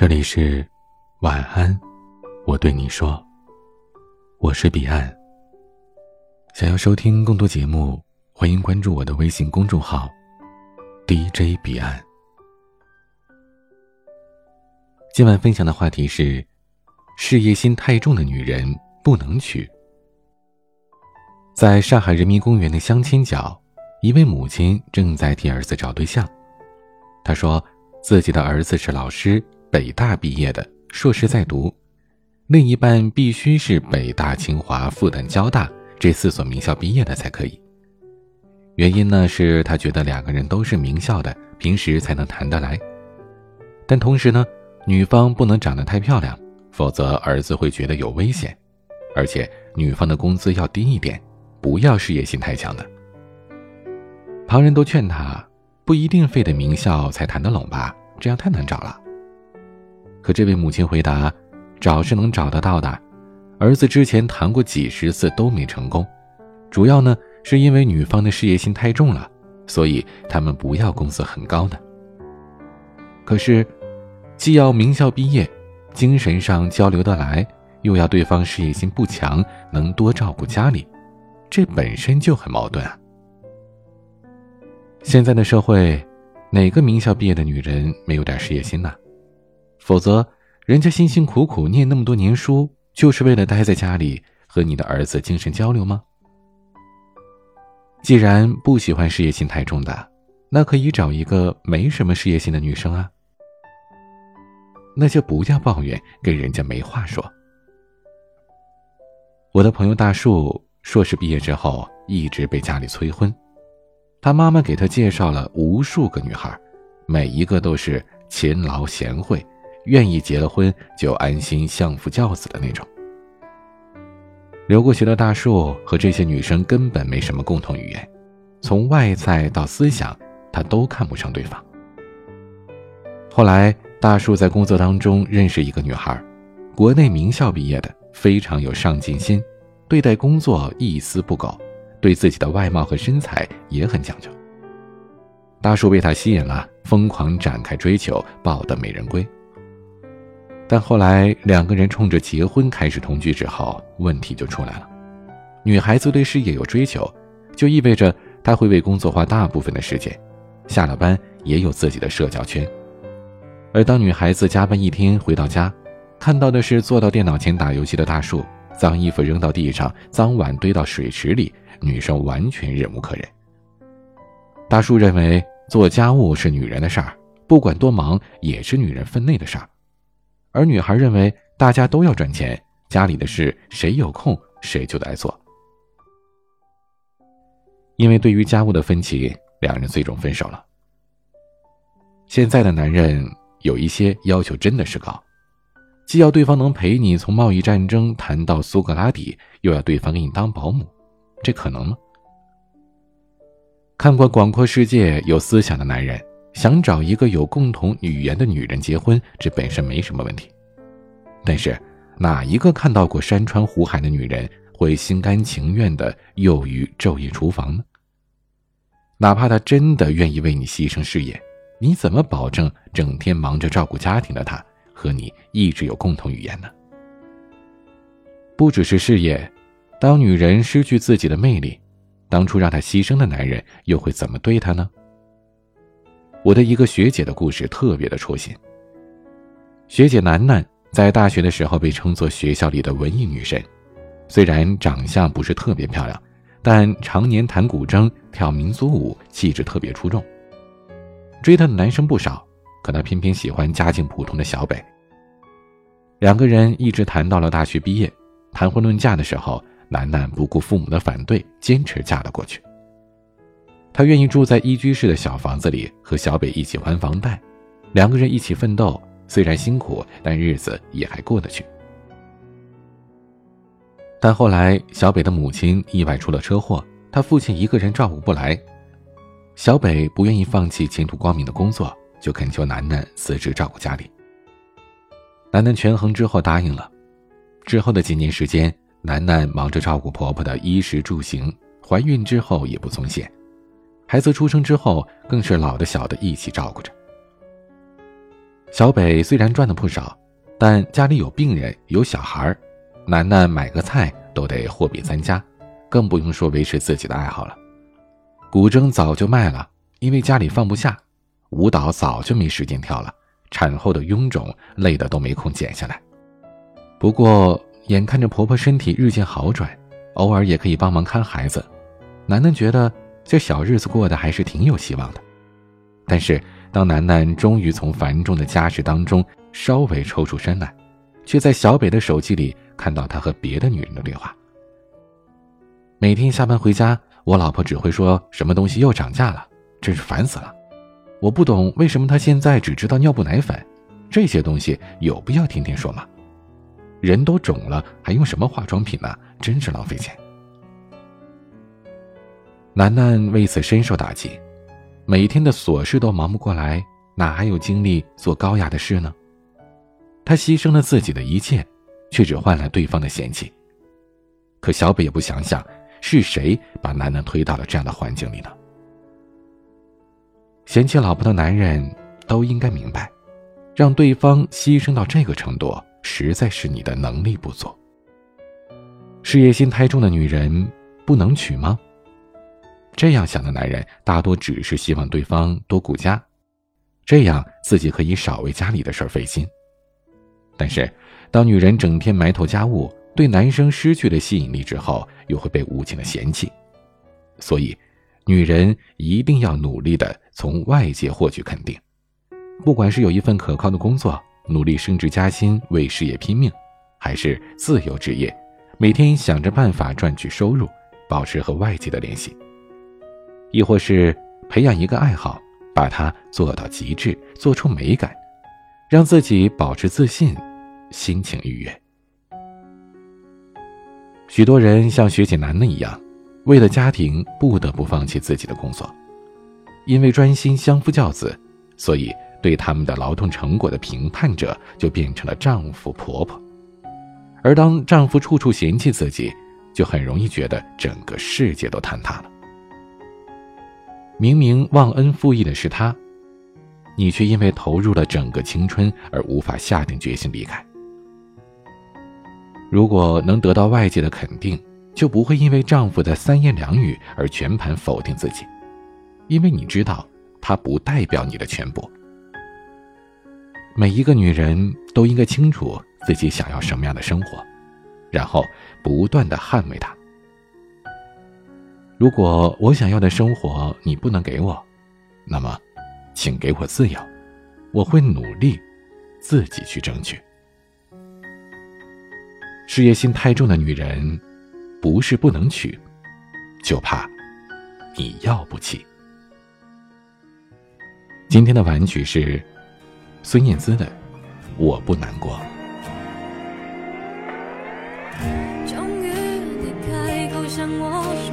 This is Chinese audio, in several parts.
这里是晚安，我对你说，我是彼岸。想要收听更多节目，欢迎关注我的微信公众号 DJ 彼岸。今晚分享的话题是：事业心太重的女人不能娶。在上海人民公园的相亲角，一位母亲正在替儿子找对象。她说，自己的儿子是老师，北大毕业的，硕士在读，另一半必须是北大、清华、复旦、交大。这四所名校毕业的才可以。原因呢是他觉得两个人都是名校的，平时才能谈得来。但同时呢，女方不能长得太漂亮，否则儿子会觉得有危险。而且女方的工资要低一点，不要事业心太强的。旁人都劝他，不一定非得名校才谈得拢吧，这样太难找了。可这位母亲回答，找是能找得到的。儿子之前谈过几十次都没成功，主要呢是因为女方的事业心太重了，所以他们不要工资很高的。可是，既要名校毕业，精神上交流得来，又要对方事业心不强，能多照顾家里，这本身就很矛盾啊。现在的社会，哪个名校毕业的女人没有点事业心呢？否则，人家辛辛苦苦念那么多年书。就是为了待在家里和你的儿子精神交流吗？既然不喜欢事业心太重的，那可以找一个没什么事业心的女生啊。那就不要抱怨，跟人家没话说。我的朋友大树硕士毕业之后一直被家里催婚，他妈妈给他介绍了无数个女孩，每一个都是勤劳贤惠。愿意结了婚就安心相夫教子的那种。留过学的大树和这些女生根本没什么共同语言，从外在到思想，他都看不上对方。后来，大树在工作当中认识一个女孩，国内名校毕业的，非常有上进心，对待工作一丝不苟，对自己的外貌和身材也很讲究。大树被她吸引了，疯狂展开追求，抱得美人归。但后来两个人冲着结婚开始同居之后，问题就出来了。女孩子对事业有追求，就意味着她会为工作花大部分的时间，下了班也有自己的社交圈。而当女孩子加班一天回到家，看到的是坐到电脑前打游戏的大树，脏衣服扔到地上，脏碗堆到水池里，女生完全忍无可忍。大树认为做家务是女人的事儿，不管多忙也是女人分内的事儿。而女孩认为大家都要赚钱，家里的事谁有空谁就得来做。因为对于家务的分歧，两人最终分手了。现在的男人有一些要求真的是高，既要对方能陪你从贸易战争谈到苏格拉底，又要对方给你当保姆，这可能吗？看过广阔世界、有思想的男人。想找一个有共同语言的女人结婚，这本身没什么问题。但是，哪一个看到过山川湖海的女人会心甘情愿的囿于昼夜厨房呢？哪怕她真的愿意为你牺牲事业，你怎么保证整天忙着照顾家庭的她和你一直有共同语言呢？不只是事业，当女人失去自己的魅力，当初让她牺牲的男人又会怎么对她呢？我的一个学姐的故事特别的戳心。学姐楠楠在大学的时候被称作学校里的文艺女神，虽然长相不是特别漂亮，但常年弹古筝、跳民族舞，气质特别出众。追她的男生不少，可她偏偏喜欢家境普通的小北。两个人一直谈到了大学毕业，谈婚论嫁的时候，楠楠不顾父母的反对，坚持嫁了过去。她愿意住在一居室的小房子里，和小北一起还房贷，两个人一起奋斗，虽然辛苦，但日子也还过得去。但后来，小北的母亲意外出了车祸，他父亲一个人照顾不来，小北不愿意放弃前途光明的工作，就恳求楠楠辞职照顾家里。楠楠权衡之后答应了。之后的几年时间，楠楠忙着照顾婆婆的衣食住行，怀孕之后也不松懈。孩子出生之后，更是老的小的一起照顾着。小北虽然赚的不少，但家里有病人有小孩，楠楠买个菜都得货比三家，更不用说维持自己的爱好了。古筝早就卖了，因为家里放不下；舞蹈早就没时间跳了，产后的臃肿累的都没空减下来。不过眼看着婆婆身体日渐好转，偶尔也可以帮忙看孩子，楠楠觉得这小日子过得还是挺有希望的。但是。当楠楠终于从繁重的家事当中稍微抽出身来，却在小北的手机里看到他和别的女人的对话。每天下班回家，我老婆只会说什么东西又涨价了，真是烦死了。我不懂为什么她现在只知道尿布、奶粉，这些东西有必要天天说吗？人都肿了，还用什么化妆品呢？真是浪费钱。楠楠为此深受打击。每天的琐事都忙不过来，哪还有精力做高雅的事呢？他牺牲了自己的一切，却只换来对方的嫌弃。可小北也不想想，是谁把楠楠推到了这样的环境里呢？嫌弃老婆的男人都应该明白，让对方牺牲到这个程度，实在是你的能力不足。事业心太重的女人不能娶吗？这样想的男人大多只是希望对方多顾家，这样自己可以少为家里的事儿费心。但是，当女人整天埋头家务，对男生失去了吸引力之后，又会被无情的嫌弃。所以，女人一定要努力的从外界获取肯定，不管是有一份可靠的工作，努力升职加薪为事业拼命，还是自由职业，每天想着办法赚取收入，保持和外界的联系。亦或是培养一个爱好，把它做到极致，做出美感，让自己保持自信，心情愉悦。许多人像学姐楠楠一样，为了家庭不得不放弃自己的工作，因为专心相夫教子，所以对他们的劳动成果的评判者就变成了丈夫婆婆。而当丈夫处处嫌弃自己，就很容易觉得整个世界都坍塌了。明明忘恩负义的是他，你却因为投入了整个青春而无法下定决心离开。如果能得到外界的肯定，就不会因为丈夫的三言两语而全盘否定自己，因为你知道他不代表你的全部。每一个女人都应该清楚自己想要什么样的生活，然后不断的捍卫它。如果我想要的生活你不能给我，那么，请给我自由，我会努力，自己去争取。事业心太重的女人，不是不能娶，就怕你要不起。今天的玩曲是孙燕姿的《我不难过》。着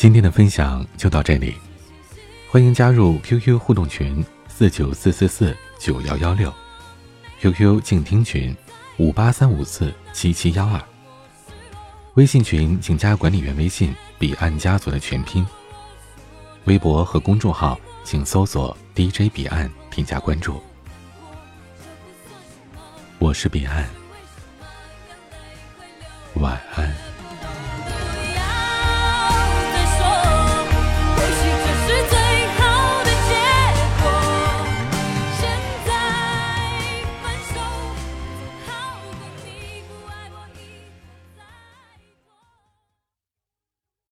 今天的分享就到这里，欢迎加入 QQ 互动群四九四四四九幺幺六，QQ 静听群五八三五四七七幺二，微信群请加管理员微信彼岸家族的全拼，微博和公众号请搜索 DJ 彼岸添加关注，我是彼岸。